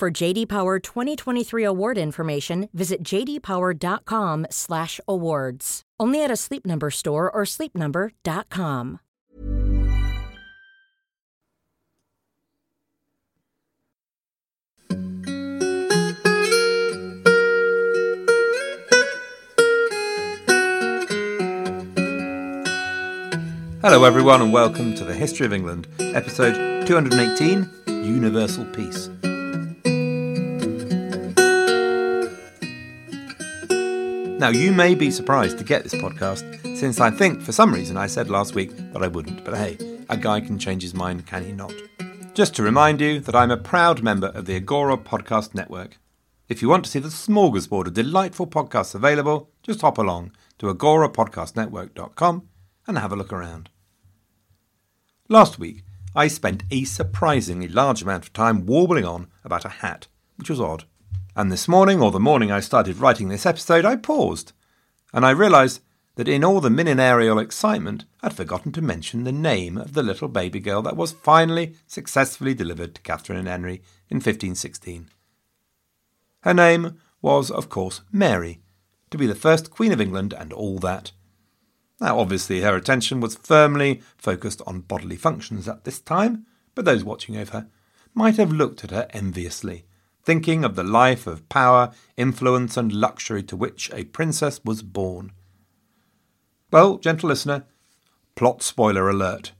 For JD Power 2023 award information, visit jdpower.com/awards. Only at a Sleep Number store or sleepnumber.com. Hello, everyone, and welcome to the History of England, episode 218 Universal Peace. Now, you may be surprised to get this podcast, since I think for some reason I said last week that I wouldn't, but hey, a guy can change his mind, can he not? Just to remind you that I'm a proud member of the Agora Podcast Network. If you want to see the smorgasbord of delightful podcasts available, just hop along to agorapodcastnetwork.com and have a look around. Last week, I spent a surprisingly large amount of time warbling on about a hat, which was odd. And this morning, or the morning I started writing this episode, I paused, and I realised that in all the mininarial excitement, I'd forgotten to mention the name of the little baby girl that was finally successfully delivered to Catherine and Henry in 1516. Her name was, of course, Mary, to be the first Queen of England and all that. Now, obviously, her attention was firmly focused on bodily functions at this time, but those watching over her might have looked at her enviously, thinking of the life of power, influence, and luxury to which a princess was born. Well, gentle listener, plot spoiler alert.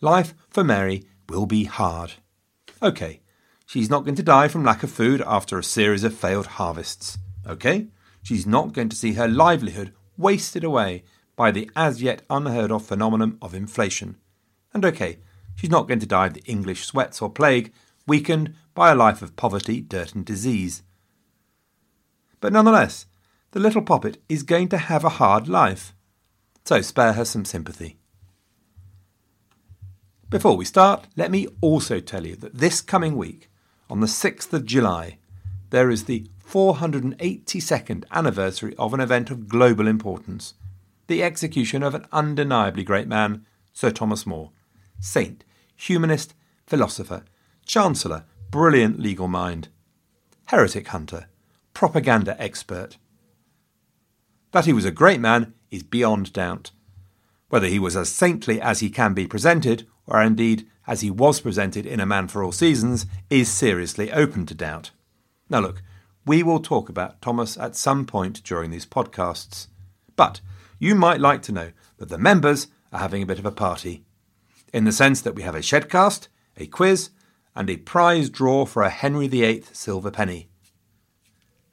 Life for Mary will be hard. OK, she's not going to die from lack of food after a series of failed harvests. OK, she's not going to see her livelihood wasted away by the as yet unheard of phenomenon of inflation. And okay, she's not going to die of the English sweats or plague, weakened by a life of poverty, dirt, and disease. But nonetheless, the little poppet is going to have a hard life. So spare her some sympathy. Before we start, let me also tell you that this coming week, on the 6th of July, there is the 482nd anniversary of an event of global importance the execution of an undeniably great man, Sir Thomas More, saint, humanist, philosopher, chancellor, brilliant legal mind, heretic hunter, propaganda expert. That he was a great man is beyond doubt. Whether he was as saintly as he can be presented, or indeed as he was presented in A Man for All Seasons, is seriously open to doubt. Now, look, we will talk about Thomas at some point during these podcasts. But you might like to know that the members are having a bit of a party, in the sense that we have a shedcast, a quiz, and a prize draw for a Henry VIII silver penny.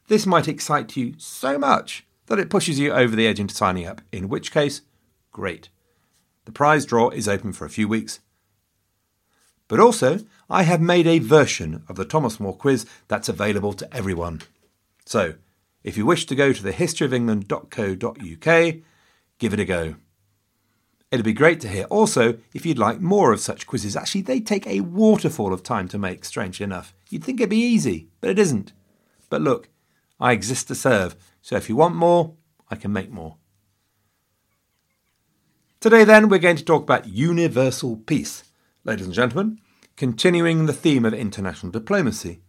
This might excite you so much that it pushes you over the edge into signing up, in which case, great. The prize draw is open for a few weeks. But also, I have made a version of the Thomas More quiz that's available to everyone. So, if you wish to go to thehistoryofengland.co.uk give it a go. It'd be great to hear also if you'd like more of such quizzes. Actually, they take a waterfall of time to make, strangely enough. You'd think it'd be easy, but it isn't. But look, I exist to serve, so if you want more, I can make more. Today, then, we're going to talk about universal peace, ladies and gentlemen, continuing the theme of international diplomacy.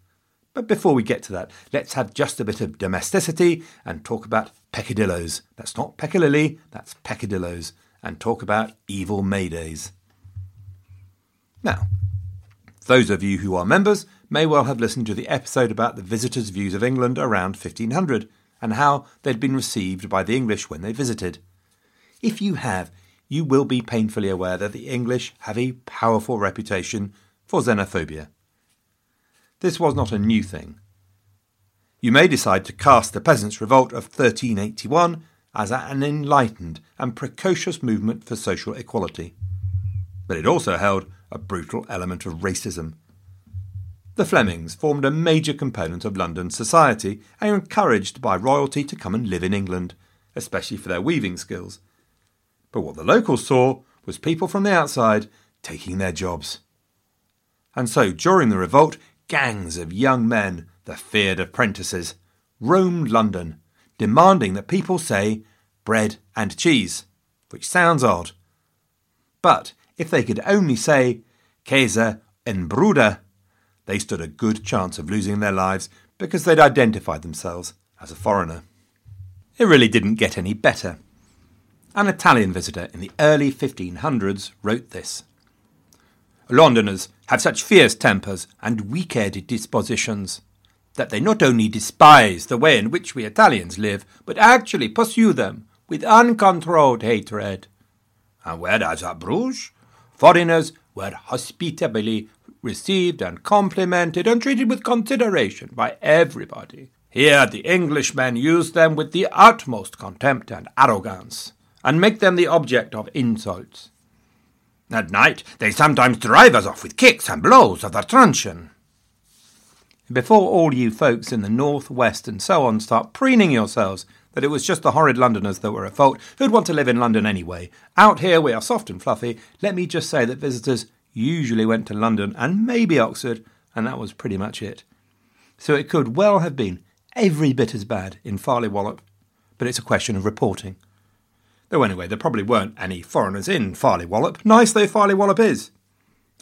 But before we get to that, let's have just a bit of domesticity and talk about peccadilloes. That's not peccadilly, that's peccadilloes. And talk about evil Maydays. Now, those of you who are members may well have listened to the episode about the visitors' views of England around 1500 and how they'd been received by the English when they visited. If you have, you will be painfully aware that the English have a powerful reputation for xenophobia. This was not a new thing. You may decide to cast the Peasants' Revolt of 1381 as an enlightened and precocious movement for social equality. But it also held a brutal element of racism. The Flemings formed a major component of London society and encouraged by royalty to come and live in England, especially for their weaving skills. But what the locals saw was people from the outside taking their jobs. And so, during the revolt, gangs of young men, the feared apprentices, roamed London, demanding that people say bread and cheese, which sounds odd. But if they could only say Käse and Bruder, they stood a good chance of losing their lives because they'd identified themselves as a foreigner. It really didn't get any better. An Italian visitor in the early 1500s wrote this Londoners have such fierce tempers and weak-headed dispositions that they not only despise the way in which we Italians live, but actually pursue them with uncontrolled hatred. And whereas at Bruges, foreigners were hospitably received and complimented and treated with consideration by everybody. Here the Englishmen use them with the utmost contempt and arrogance, and make them the object of insults. At night they sometimes drive us off with kicks and blows of their truncheon. Before all you folks in the north, west, and so on start preening yourselves that it was just the horrid Londoners that were at fault, who'd want to live in London anyway. Out here we are soft and fluffy. Let me just say that visitors usually went to London and maybe Oxford, and that was pretty much it. So it could well have been every bit as bad in Farleigh Wallop, but it's a question of reporting. Though anyway, there probably weren't any foreigners in Farleigh Wallop, nice though Farleigh Wallop is.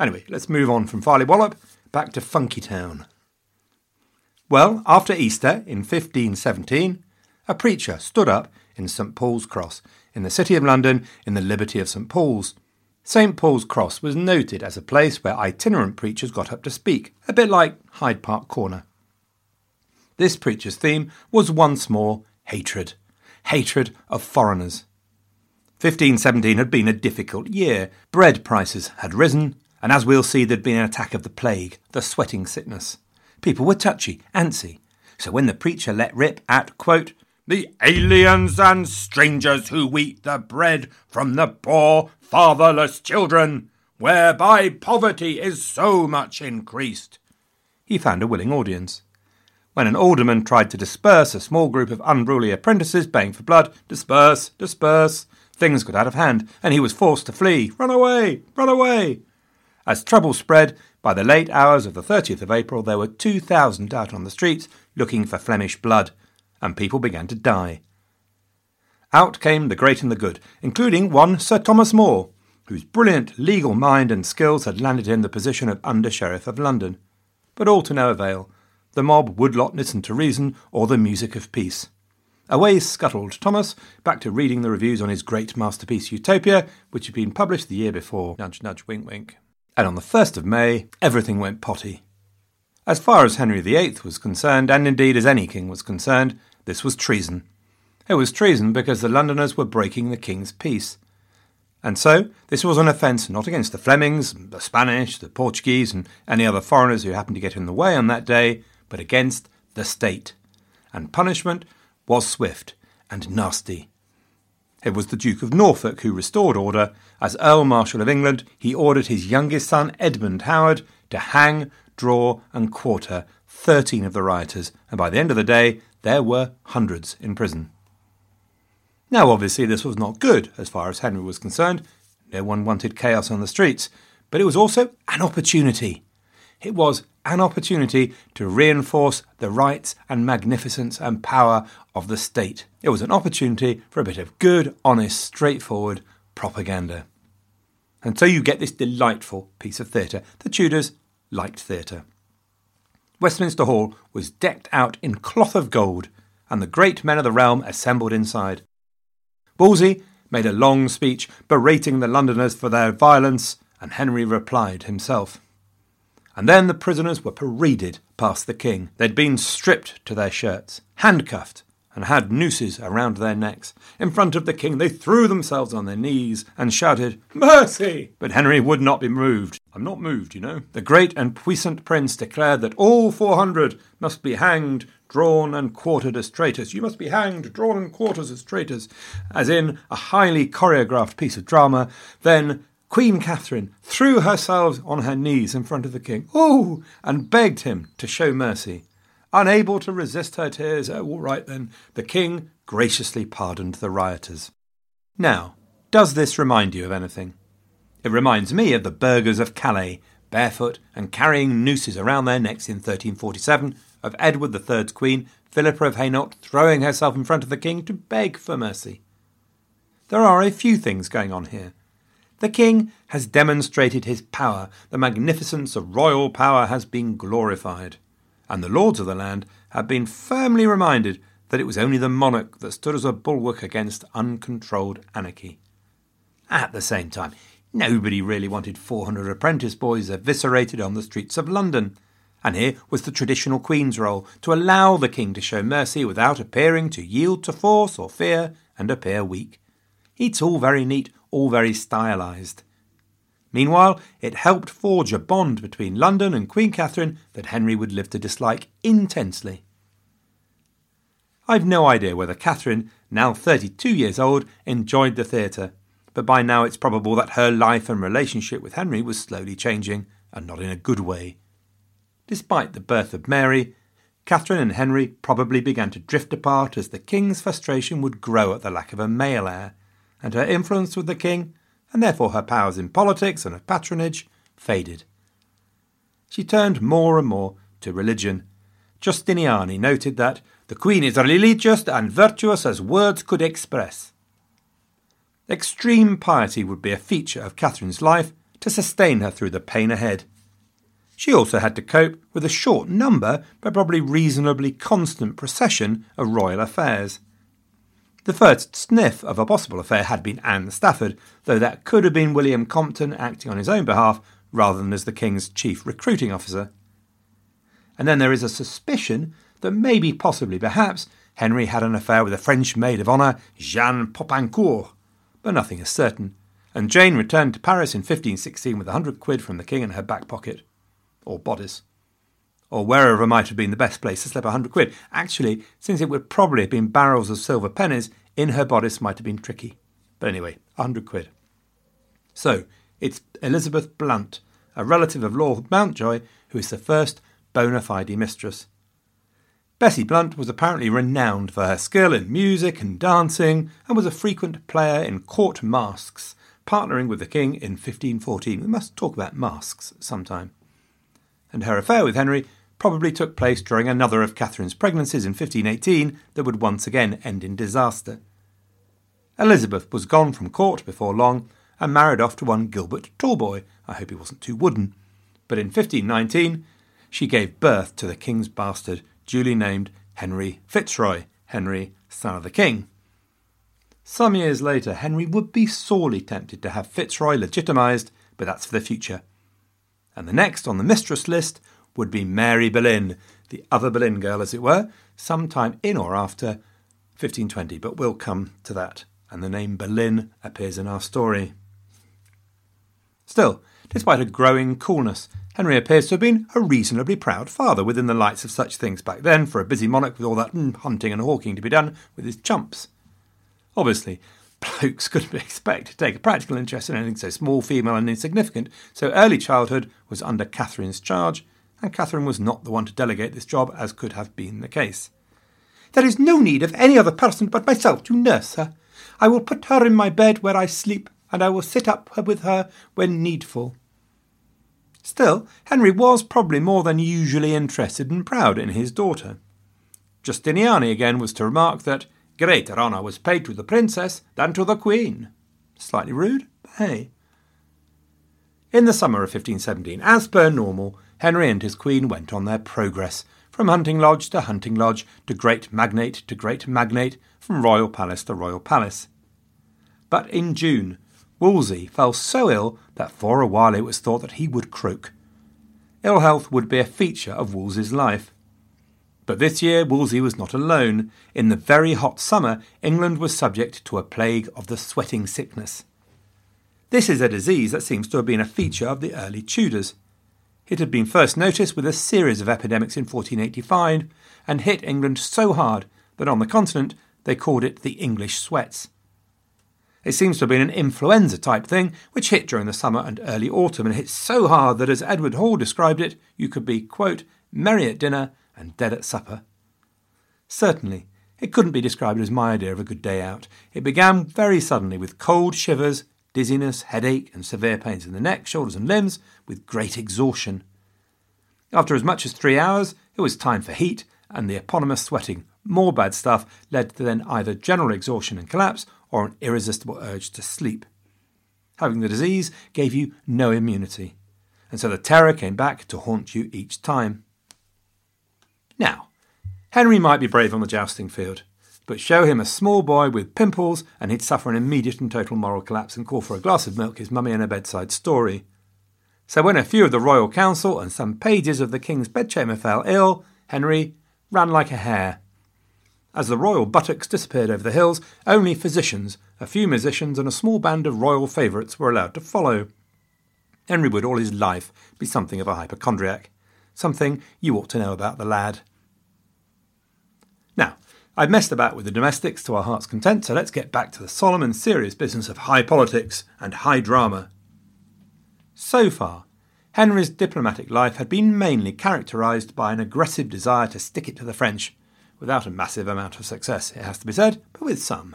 Anyway, let's move on from Farleigh Wallop back to Funky Town. Well, after Easter in 1517, a preacher stood up in St Paul's Cross in the City of London in the Liberty of St Paul's. St Paul's Cross was noted as a place where itinerant preachers got up to speak, a bit like Hyde Park Corner. This preacher's theme was once more hatred hatred of foreigners. 1517 had been a difficult year. Bread prices had risen, and as we'll see, there'd been an attack of the plague, the sweating sickness. People were touchy, antsy. So when the preacher let rip at, quote, the aliens and strangers who eat the bread from the poor, fatherless children, whereby poverty is so much increased, he found a willing audience. When an alderman tried to disperse a small group of unruly apprentices baying for blood, disperse, disperse, things got out of hand, and he was forced to flee. Run away, run away! As trouble spread, by the late hours of the 30th of April, there were 2,000 out on the streets looking for Flemish blood, and people began to die. Out came the great and the good, including one Sir Thomas More, whose brilliant legal mind and skills had landed him the position of Under Sheriff of London. But all to no avail. The mob would not listen to reason or the music of peace. Away scuttled Thomas, back to reading the reviews on his great masterpiece Utopia, which had been published the year before. Nudge, nudge, wink, wink and on the 1st of May, everything went potty. As far as Henry VIII was concerned, and indeed as any king was concerned, this was treason. It was treason because the Londoners were breaking the king's peace. And so, this was an offence not against the Flemings, the Spanish, the Portuguese, and any other foreigners who happened to get in the way on that day, but against the state. And punishment was swift and nasty. It was the Duke of Norfolk who restored order. As Earl Marshal of England, he ordered his youngest son, Edmund Howard, to hang, draw, and quarter 13 of the rioters, and by the end of the day, there were hundreds in prison. Now, obviously, this was not good as far as Henry was concerned. No one wanted chaos on the streets, but it was also an opportunity. It was an opportunity to reinforce the rights and magnificence and power of the state. It was an opportunity for a bit of good, honest, straightforward propaganda. And so you get this delightful piece of theatre. The Tudors liked theatre. Westminster Hall was decked out in cloth of gold, and the great men of the realm assembled inside. Wolsey made a long speech berating the Londoners for their violence, and Henry replied himself. And then the prisoners were paraded past the king. They'd been stripped to their shirts, handcuffed, and had nooses around their necks. In front of the king, they threw themselves on their knees and shouted, Mercy! But Henry would not be moved. I'm not moved, you know. The great and puissant prince declared that all 400 must be hanged, drawn, and quartered as traitors. You must be hanged, drawn, and quartered as traitors, as in a highly choreographed piece of drama. Then Queen Catherine threw herself on her knees in front of the king, oh, and begged him to show mercy. Unable to resist her tears, oh, all right then, the king graciously pardoned the rioters. Now, does this remind you of anything? It reminds me of the burghers of Calais, barefoot and carrying nooses around their necks in 1347, of Edward III's queen, Philippa of Hainault, throwing herself in front of the king to beg for mercy. There are a few things going on here. The king has demonstrated his power, the magnificence of royal power has been glorified, and the lords of the land have been firmly reminded that it was only the monarch that stood as a bulwark against uncontrolled anarchy. At the same time, nobody really wanted 400 apprentice boys eviscerated on the streets of London. And here was the traditional Queen's role to allow the King to show mercy without appearing to yield to force or fear and appear weak. It's all very neat, all very stylised. Meanwhile, it helped forge a bond between London and Queen Catherine that Henry would live to dislike intensely. I've no idea whether Catherine, now 32 years old, enjoyed the theatre, but by now it's probable that her life and relationship with Henry was slowly changing, and not in a good way. Despite the birth of Mary, Catherine and Henry probably began to drift apart as the king's frustration would grow at the lack of a male heir, and her influence with the king, and therefore her powers in politics and of patronage, faded. She turned more and more to religion. Giustiniani noted that the queen is religious and virtuous as words could express. Extreme piety would be a feature of Catherine's life to sustain her through the pain ahead. She also had to cope with a short number, but probably reasonably constant procession of royal affairs. The first sniff of a possible affair had been Anne Stafford, though that could have been William Compton acting on his own behalf rather than as the King's chief recruiting officer. And then there is a suspicion that maybe, possibly, perhaps, Henry had an affair with a French maid of honour, Jeanne Popincourt, but nothing is certain, and Jane returned to Paris in 1516 with a hundred quid from the king in her back pocket. Or bodice, or wherever might have been the best place to slip a hundred quid. Actually, since it would probably have been barrels of silver pennies, in her bodice might have been tricky. But anyway, a hundred quid. So, it's Elizabeth Blunt, a relative of Lord Mountjoy, who is the first bona fide mistress. Bessie Blunt was apparently renowned for her skill in music and dancing, and was a frequent player in court masques, partnering with the king in 1514. We must talk about masques sometime and her affair with Henry probably took place during another of Catherine's pregnancies in 1518 that would once again end in disaster. Elizabeth was gone from court before long and married off to one Gilbert Talboy. I hope he wasn't too wooden. But in 1519, she gave birth to the king's bastard, duly named Henry Fitzroy, Henry, son of the king. Some years later, Henry would be sorely tempted to have Fitzroy legitimised, but that's for the future and the next on the mistress list would be Mary Boleyn, the other Boleyn girl, as it were, sometime in or after 1520, but we'll come to that, and the name Boleyn appears in our story. Still, despite a growing coolness, Henry appears to have been a reasonably proud father within the lights of such things back then for a busy monarch with all that mm, hunting and hawking to be done with his chumps. Obviously, blokes couldn't expect to take a practical interest in anything so small, female, and insignificant, so early childhood was under Catherine's charge, and Catherine was not the one to delegate this job, as could have been the case. There is no need of any other person but myself to nurse her. I will put her in my bed where I sleep, and I will sit up with her when needful. Still, Henry was probably more than usually interested and proud in his daughter. Giustiniani again was to remark that Greater honour was paid to the princess than to the queen. Slightly rude, but hey. In the summer of 1517, as per normal, Henry and his queen went on their progress, from hunting lodge to hunting lodge, to great magnate to great magnate, from royal palace to royal palace. But in June, Wolsey fell so ill that for a while it was thought that he would croak. Ill health would be a feature of Wolsey's life. But this year, Wolsey was not alone. In the very hot summer, England was subject to a plague of the sweating sickness. This is a disease that seems to have been a feature of the early Tudors. It had been first noticed with a series of epidemics in 1485 and hit England so hard that on the continent they called it the English sweats. It seems to have been an influenza type thing, which hit during the summer and early autumn and hit so hard that, as Edward Hall described it, you could be, quote, merry at dinner and dead at supper. Certainly, it couldn't be described as my idea of a good day out. It began very suddenly with cold shivers, dizziness, headache, and severe pains in the neck, shoulders, and limbs, with great exhaustion. After as much as three hours, it was time for heat, and the eponymous sweating. More bad stuff led to then either general exhaustion and collapse or an irresistible urge to sleep. Having the disease gave you no immunity, and so the terror came back to haunt you each time. Now, Henry might be brave on the jousting field, but show him a small boy with pimples and he'd suffer an immediate and total moral collapse and call for a glass of milk, his mummy, and a bedside story. So when a few of the royal council and some pages of the king's bedchamber fell ill, Henry ran like a hare. As the royal buttocks disappeared over the hills, only physicians, a few musicians, and a small band of royal favourites were allowed to follow. Henry would all his life be something of a hypochondriac, something you ought to know about the lad. Now, I've messed about with the domestics to our heart's content, so let's get back to the solemn and serious business of high politics and high drama. So far, Henry's diplomatic life had been mainly characterised by an aggressive desire to stick it to the French, without a massive amount of success, it has to be said, but with some.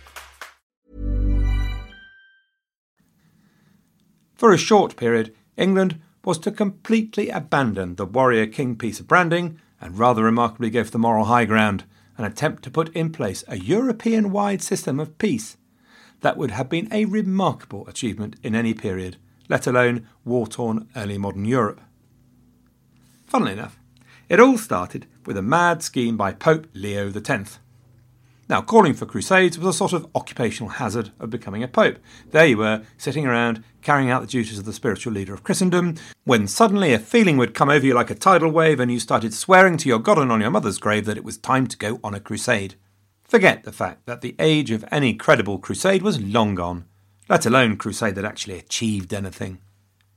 For a short period, England was to completely abandon the warrior king piece of branding and rather remarkably go for the moral high ground and attempt to put in place a European wide system of peace that would have been a remarkable achievement in any period, let alone war torn early modern Europe. Funnily enough, it all started with a mad scheme by Pope Leo X. Now, calling for crusades was a sort of occupational hazard of becoming a pope. There you were, sitting around, carrying out the duties of the spiritual leader of Christendom, when suddenly a feeling would come over you like a tidal wave and you started swearing to your God and on your mother's grave that it was time to go on a crusade. Forget the fact that the age of any credible crusade was long gone, let alone crusade that actually achieved anything.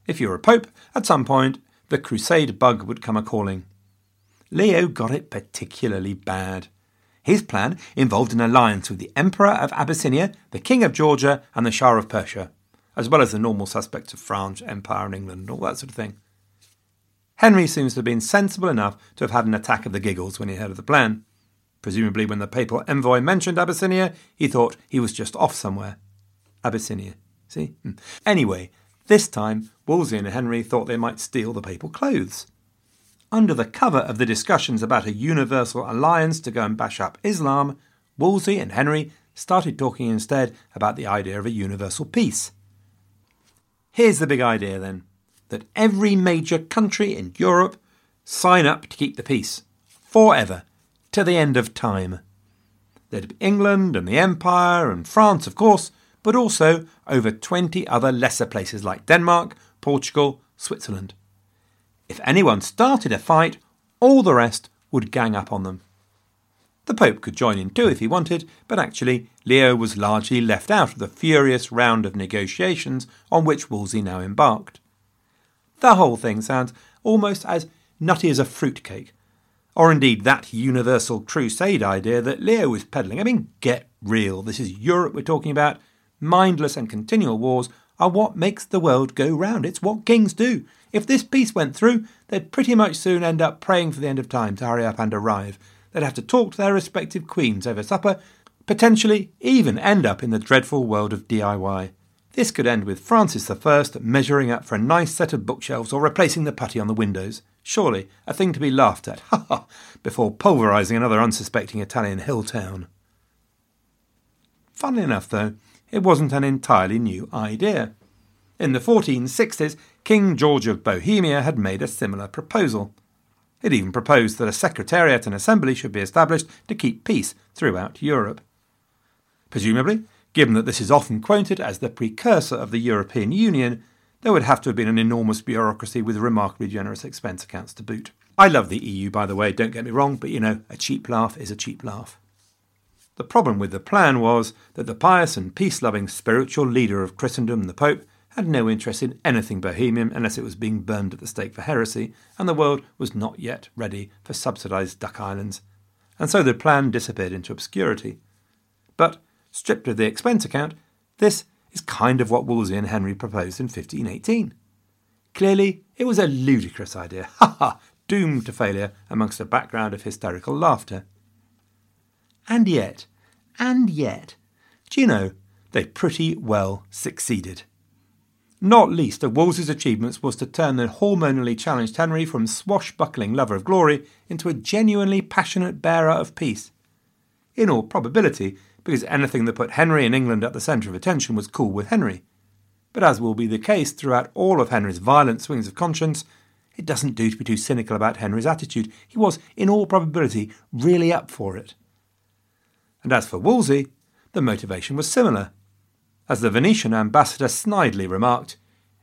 If you were a pope, at some point, the crusade bug would come a calling. Leo got it particularly bad. His plan involved an alliance with the Emperor of Abyssinia, the King of Georgia, and the Shah of Persia, as well as the normal suspects of France, Empire, and England, and all that sort of thing. Henry seems to have been sensible enough to have had an attack of the giggles when he heard of the plan. Presumably, when the papal envoy mentioned Abyssinia, he thought he was just off somewhere. Abyssinia. See? Hmm. Anyway, this time, Wolsey and Henry thought they might steal the papal clothes under the cover of the discussions about a universal alliance to go and bash up Islam, Wolsey and Henry started talking instead about the idea of a universal peace. Here's the big idea then that every major country in Europe sign up to keep the peace forever to the end of time. There'd be England and the Empire and France, of course, but also over 20 other lesser places like Denmark, Portugal, Switzerland. If anyone started a fight, all the rest would gang up on them. The Pope could join in too if he wanted, but actually, Leo was largely left out of the furious round of negotiations on which Wolsey now embarked. The whole thing sounds almost as nutty as a fruitcake, or indeed that universal crusade idea that Leo was peddling. I mean, get real. This is Europe we're talking about. Mindless and continual wars are what makes the world go round. It's what kings do. If this peace went through, they'd pretty much soon end up praying for the end of time to hurry up and arrive. They'd have to talk to their respective queens over supper, potentially even end up in the dreadful world of DIY. This could end with Francis I measuring up for a nice set of bookshelves or replacing the putty on the windows. Surely a thing to be laughed at, ha ha, before pulverising another unsuspecting Italian hill town. Funnily enough, though, it wasn't an entirely new idea. In the 1460s, King George of Bohemia had made a similar proposal. It even proposed that a secretariat and assembly should be established to keep peace throughout Europe. Presumably, given that this is often quoted as the precursor of the European Union, there would have to have been an enormous bureaucracy with remarkably generous expense accounts to boot. I love the EU, by the way, don't get me wrong, but you know, a cheap laugh is a cheap laugh. The problem with the plan was that the pious and peace loving spiritual leader of Christendom, the Pope, had no interest in anything Bohemian unless it was being burned at the stake for heresy, and the world was not yet ready for subsidised duck islands. And so the plan disappeared into obscurity. But, stripped of the expense account, this is kind of what Wolsey and Henry proposed in 1518. Clearly, it was a ludicrous idea. Ha ha! Doomed to failure amongst a background of hysterical laughter. And yet, and yet, do you know, they pretty well succeeded. Not least of Wolsey's achievements was to turn the hormonally challenged Henry from swashbuckling lover of glory into a genuinely passionate bearer of peace. In all probability, because anything that put Henry and England at the centre of attention was cool with Henry. But as will be the case throughout all of Henry's violent swings of conscience, it doesn't do to be too cynical about Henry's attitude. He was, in all probability, really up for it. And as for Wolsey, the motivation was similar. As the Venetian ambassador snidely remarked,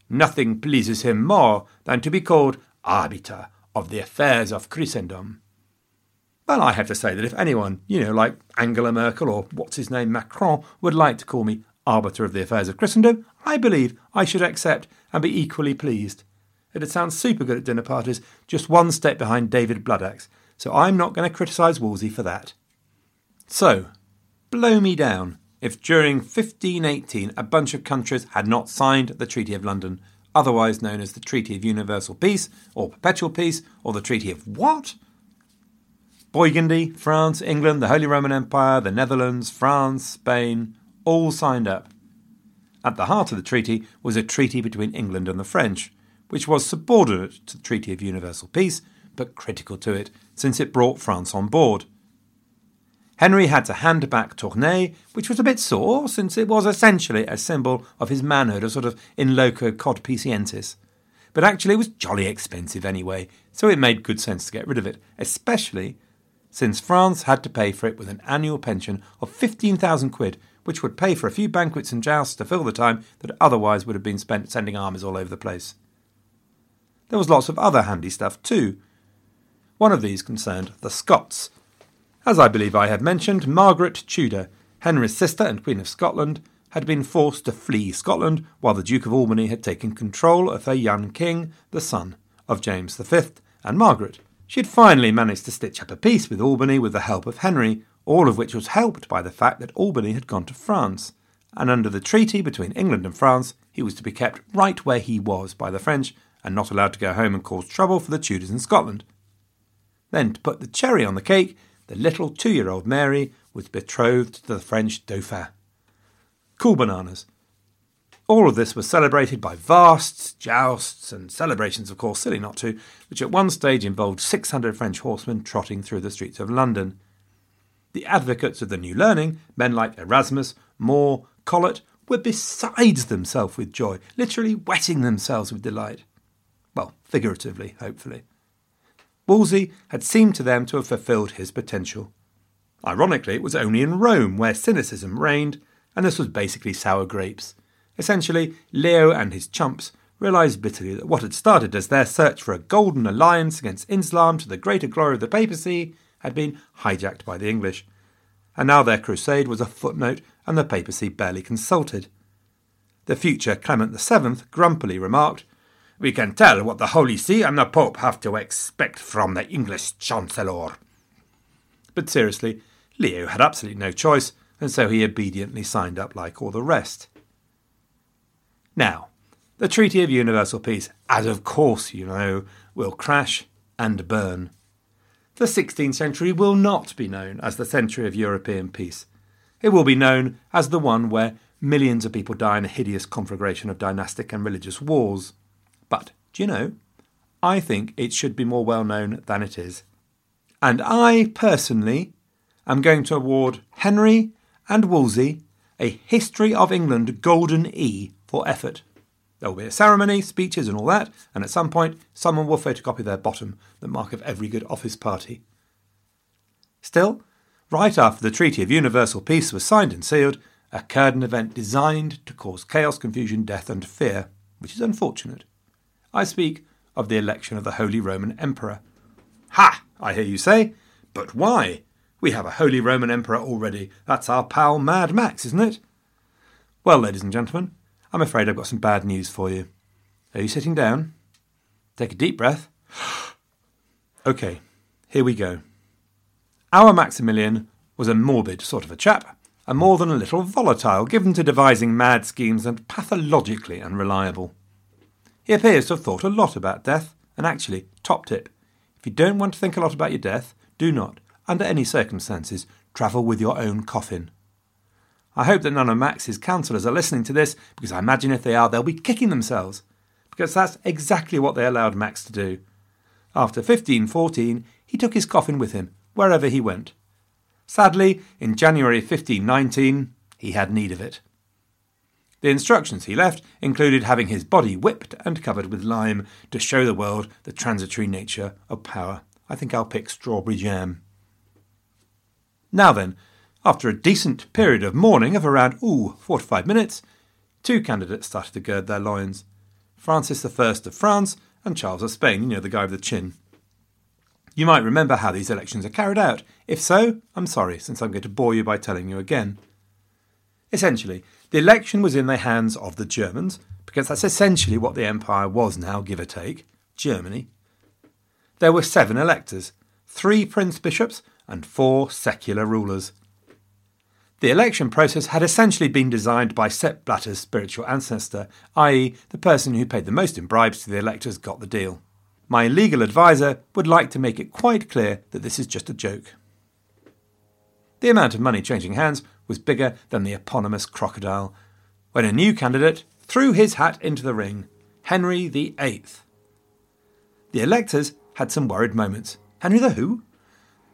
nothing pleases him more than to be called arbiter of the affairs of Christendom. Well, I have to say that if anyone, you know, like Angela Merkel or what's his name, Macron, would like to call me arbiter of the affairs of Christendom, I believe I should accept and be equally pleased. It'd sound super good at dinner parties, just one step behind David Bloodaxe, so I'm not going to criticise Wolsey for that. So, blow me down if during 1518 a bunch of countries had not signed the Treaty of London, otherwise known as the Treaty of Universal Peace, or Perpetual Peace, or the Treaty of what? Burgundy, France, England, the Holy Roman Empire, the Netherlands, France, Spain, all signed up. At the heart of the treaty was a treaty between England and the French, which was subordinate to the Treaty of Universal Peace, but critical to it since it brought France on board. Henry had to hand back Tournai, which was a bit sore, since it was essentially a symbol of his manhood, a sort of in loco codpiciensis. But actually, it was jolly expensive anyway, so it made good sense to get rid of it, especially since France had to pay for it with an annual pension of 15,000 quid, which would pay for a few banquets and jousts to fill the time that otherwise would have been spent sending armies all over the place. There was lots of other handy stuff too. One of these concerned the Scots, as I believe I have mentioned, Margaret Tudor, Henry's sister and Queen of Scotland, had been forced to flee Scotland while the Duke of Albany had taken control of her young king, the son of James V and Margaret. She had finally managed to stitch up a peace with Albany with the help of Henry, all of which was helped by the fact that Albany had gone to France, and under the treaty between England and France, he was to be kept right where he was by the French and not allowed to go home and cause trouble for the Tudors in Scotland. Then, to put the cherry on the cake, the little two year old Mary was betrothed to the French Dauphin. Cool bananas. All of this was celebrated by vasts, jousts, and celebrations, of course, silly not to, which at one stage involved 600 French horsemen trotting through the streets of London. The advocates of the new learning, men like Erasmus, More, Colet, were besides themselves with joy, literally wetting themselves with delight. Well, figuratively, hopefully. Wolsey had seemed to them to have fulfilled his potential. Ironically, it was only in Rome where cynicism reigned, and this was basically sour grapes. Essentially, Leo and his chumps realised bitterly that what had started as their search for a golden alliance against Islam to the greater glory of the papacy had been hijacked by the English, and now their crusade was a footnote and the papacy barely consulted. The future Clement VII grumpily remarked we can tell what the Holy See and the Pope have to expect from the English Chancellor. But seriously, Leo had absolutely no choice, and so he obediently signed up like all the rest. Now, the Treaty of Universal Peace, as of course you know, will crash and burn. The 16th century will not be known as the century of European peace. It will be known as the one where millions of people die in a hideous conflagration of dynastic and religious wars. But, do you know, I think it should be more well known than it is. And I, personally, am going to award Henry and Wolsey a History of England Golden E for effort. There will be a ceremony, speeches, and all that, and at some point, someone will photocopy their bottom, the mark of every good office party. Still, right after the Treaty of Universal Peace was signed and sealed, occurred an event designed to cause chaos, confusion, death, and fear, which is unfortunate. I speak of the election of the Holy Roman Emperor. Ha! I hear you say. But why? We have a Holy Roman Emperor already. That's our pal Mad Max, isn't it? Well, ladies and gentlemen, I'm afraid I've got some bad news for you. Are you sitting down? Take a deep breath. okay, here we go. Our Maximilian was a morbid sort of a chap, and more than a little volatile, given to devising mad schemes and pathologically unreliable. He appears to have thought a lot about death, and actually, top tip if you don't want to think a lot about your death, do not, under any circumstances, travel with your own coffin. I hope that none of Max's counsellors are listening to this, because I imagine if they are, they'll be kicking themselves, because that's exactly what they allowed Max to do. After 1514, he took his coffin with him, wherever he went. Sadly, in January 1519, he had need of it. The instructions he left included having his body whipped and covered with lime to show the world the transitory nature of power. I think I'll pick strawberry jam. Now then, after a decent period of mourning of around, ooh, 45 minutes, two candidates started to gird their loins Francis I of France and Charles of Spain, you know, the guy with the chin. You might remember how these elections are carried out. If so, I'm sorry, since I'm going to bore you by telling you again. Essentially, the election was in the hands of the Germans, because that's essentially what the empire was now, give or take Germany. There were seven electors, three prince bishops, and four secular rulers. The election process had essentially been designed by Sepp Blatter's spiritual ancestor, i.e., the person who paid the most in bribes to the electors got the deal. My legal adviser would like to make it quite clear that this is just a joke. The amount of money changing hands was bigger than the eponymous crocodile, when a new candidate threw his hat into the ring Henry VIII. The electors had some worried moments. Henry the who?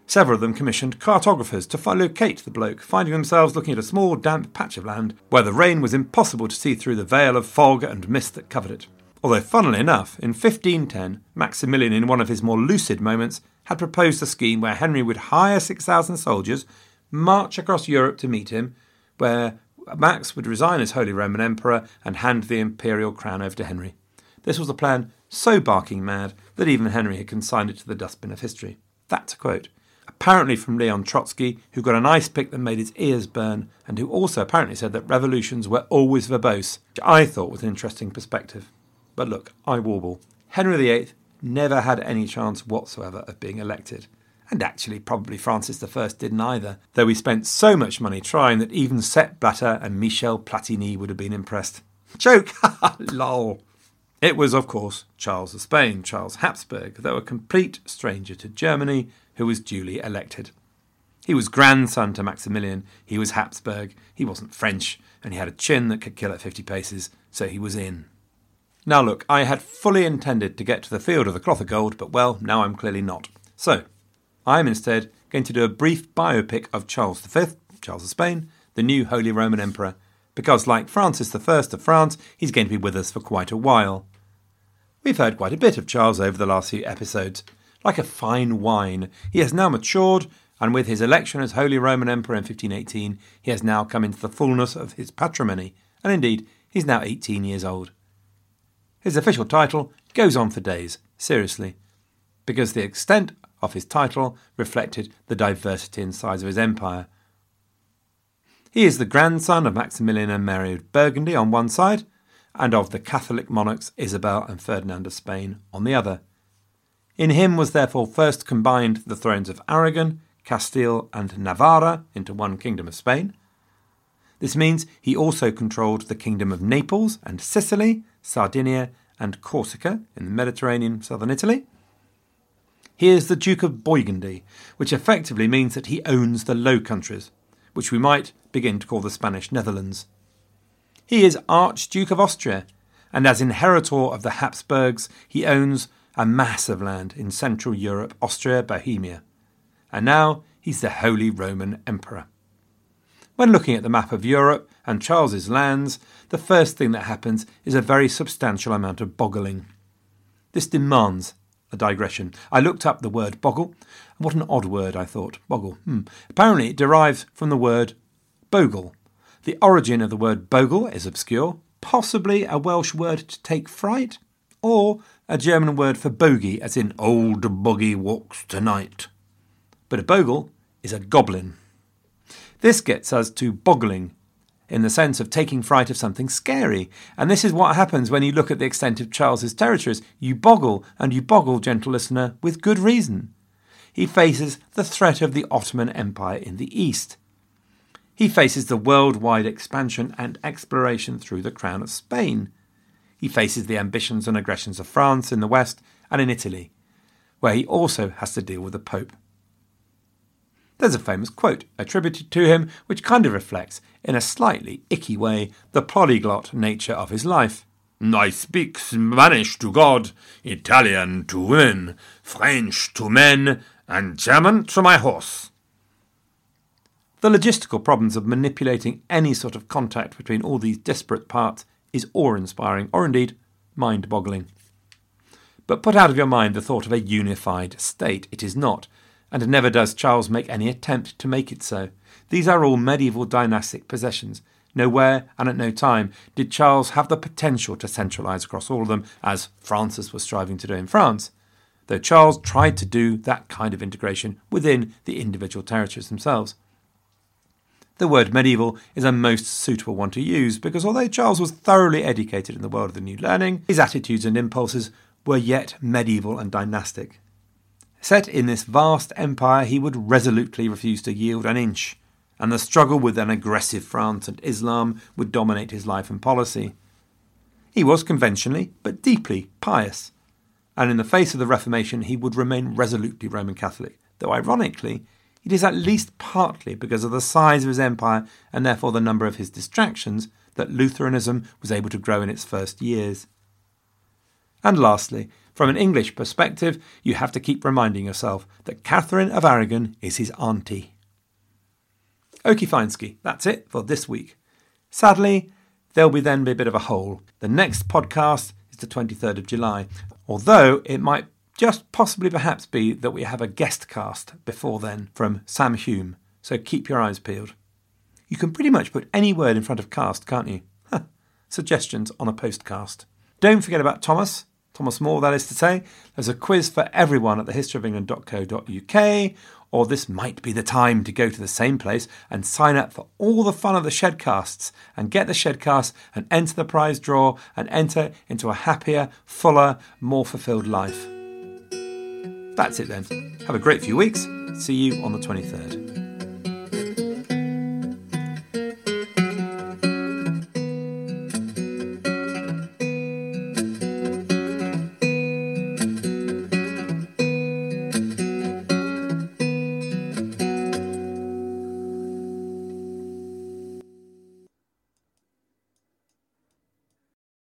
Several of them commissioned cartographers to locate the bloke, finding themselves looking at a small damp patch of land where the rain was impossible to see through the veil of fog and mist that covered it. Although, funnily enough, in 1510, Maximilian, in one of his more lucid moments, had proposed a scheme where Henry would hire 6,000 soldiers march across Europe to meet him, where Max would resign as Holy Roman Emperor and hand the imperial crown over to Henry. This was a plan so barking mad that even Henry had consigned it to the dustbin of history. That's a quote. Apparently from Leon Trotsky, who got an ice pick that made his ears burn, and who also apparently said that revolutions were always verbose, which I thought was an interesting perspective. But look, I warble. Henry VIII never had any chance whatsoever of being elected. And actually, probably Francis I didn't either, though we spent so much money trying that even Sepp Blatter and Michel Platini would have been impressed. Joke! lol. It was, of course, Charles of Spain, Charles Habsburg, though a complete stranger to Germany, who was duly elected. He was grandson to Maximilian, he was Habsburg, he wasn't French, and he had a chin that could kill at 50 paces, so he was in. Now look, I had fully intended to get to the field of the cloth of gold, but well, now I'm clearly not. So, I am instead going to do a brief biopic of Charles V, Charles of Spain, the new Holy Roman Emperor, because, like Francis I of France, he's going to be with us for quite a while. We've heard quite a bit of Charles over the last few episodes. Like a fine wine, he has now matured, and with his election as Holy Roman Emperor in 1518, he has now come into the fullness of his patrimony, and indeed, he's now 18 years old. His official title goes on for days, seriously, because the extent of his title reflected the diversity and size of his empire. He is the grandson of Maximilian and Mary of Burgundy on one side, and of the Catholic monarchs Isabel and Ferdinand of Spain on the other. In him was therefore first combined the thrones of Aragon, Castile, and Navarra into one kingdom of Spain. This means he also controlled the kingdom of Naples and Sicily, Sardinia, and Corsica in the Mediterranean southern Italy. He is the Duke of Burgundy, which effectively means that he owns the Low Countries, which we might begin to call the Spanish Netherlands. He is Archduke of Austria, and as inheritor of the Habsburgs, he owns a mass of land in Central Europe, Austria, Bohemia. And now he's the Holy Roman Emperor. When looking at the map of Europe and Charles's lands, the first thing that happens is a very substantial amount of boggling. This demands a digression. I looked up the word boggle. What an odd word, I thought. Boggle. Hmm. Apparently, it derives from the word bogle. The origin of the word bogle is obscure, possibly a Welsh word to take fright, or a German word for bogey, as in old bogey walks tonight. But a bogle is a goblin. This gets us to boggling, in the sense of taking fright of something scary. And this is what happens when you look at the extent of Charles's territories. You boggle, and you boggle, gentle listener, with good reason. He faces the threat of the Ottoman Empire in the east. He faces the worldwide expansion and exploration through the Crown of Spain. He faces the ambitions and aggressions of France in the west and in Italy, where he also has to deal with the Pope. There's a famous quote attributed to him which kind of reflects, in a slightly icky way, the polyglot nature of his life. I speak Spanish to God, Italian to women, French to men, and German to my horse. The logistical problems of manipulating any sort of contact between all these disparate parts is awe inspiring, or indeed mind boggling. But put out of your mind the thought of a unified state. It is not and never does Charles make any attempt to make it so. These are all medieval dynastic possessions. Nowhere and at no time did Charles have the potential to centralise across all of them, as Francis was striving to do in France, though Charles tried to do that kind of integration within the individual territories themselves. The word medieval is a most suitable one to use because although Charles was thoroughly educated in the world of the new learning, his attitudes and impulses were yet medieval and dynastic. Set in this vast empire, he would resolutely refuse to yield an inch, and the struggle with an aggressive France and Islam would dominate his life and policy. He was conventionally, but deeply, pious, and in the face of the Reformation, he would remain resolutely Roman Catholic, though ironically, it is at least partly because of the size of his empire and therefore the number of his distractions that Lutheranism was able to grow in its first years. And lastly, from an English perspective, you have to keep reminding yourself that Catherine of Aragon is his auntie. Okie Feinsky, that's it for this week. Sadly, there'll be then be a bit of a hole. The next podcast is the 23rd of July, although it might just possibly perhaps be that we have a guest cast before then from Sam Hume, so keep your eyes peeled. You can pretty much put any word in front of cast, can't you? Suggestions on a postcast. Don't forget about Thomas. Thomas More, that is to say. There's a quiz for everyone at thehistoryofengland.co.uk, or this might be the time to go to the same place and sign up for all the fun of the Shedcasts and get the Shedcast and enter the prize draw and enter into a happier, fuller, more fulfilled life. That's it then. Have a great few weeks. See you on the 23rd.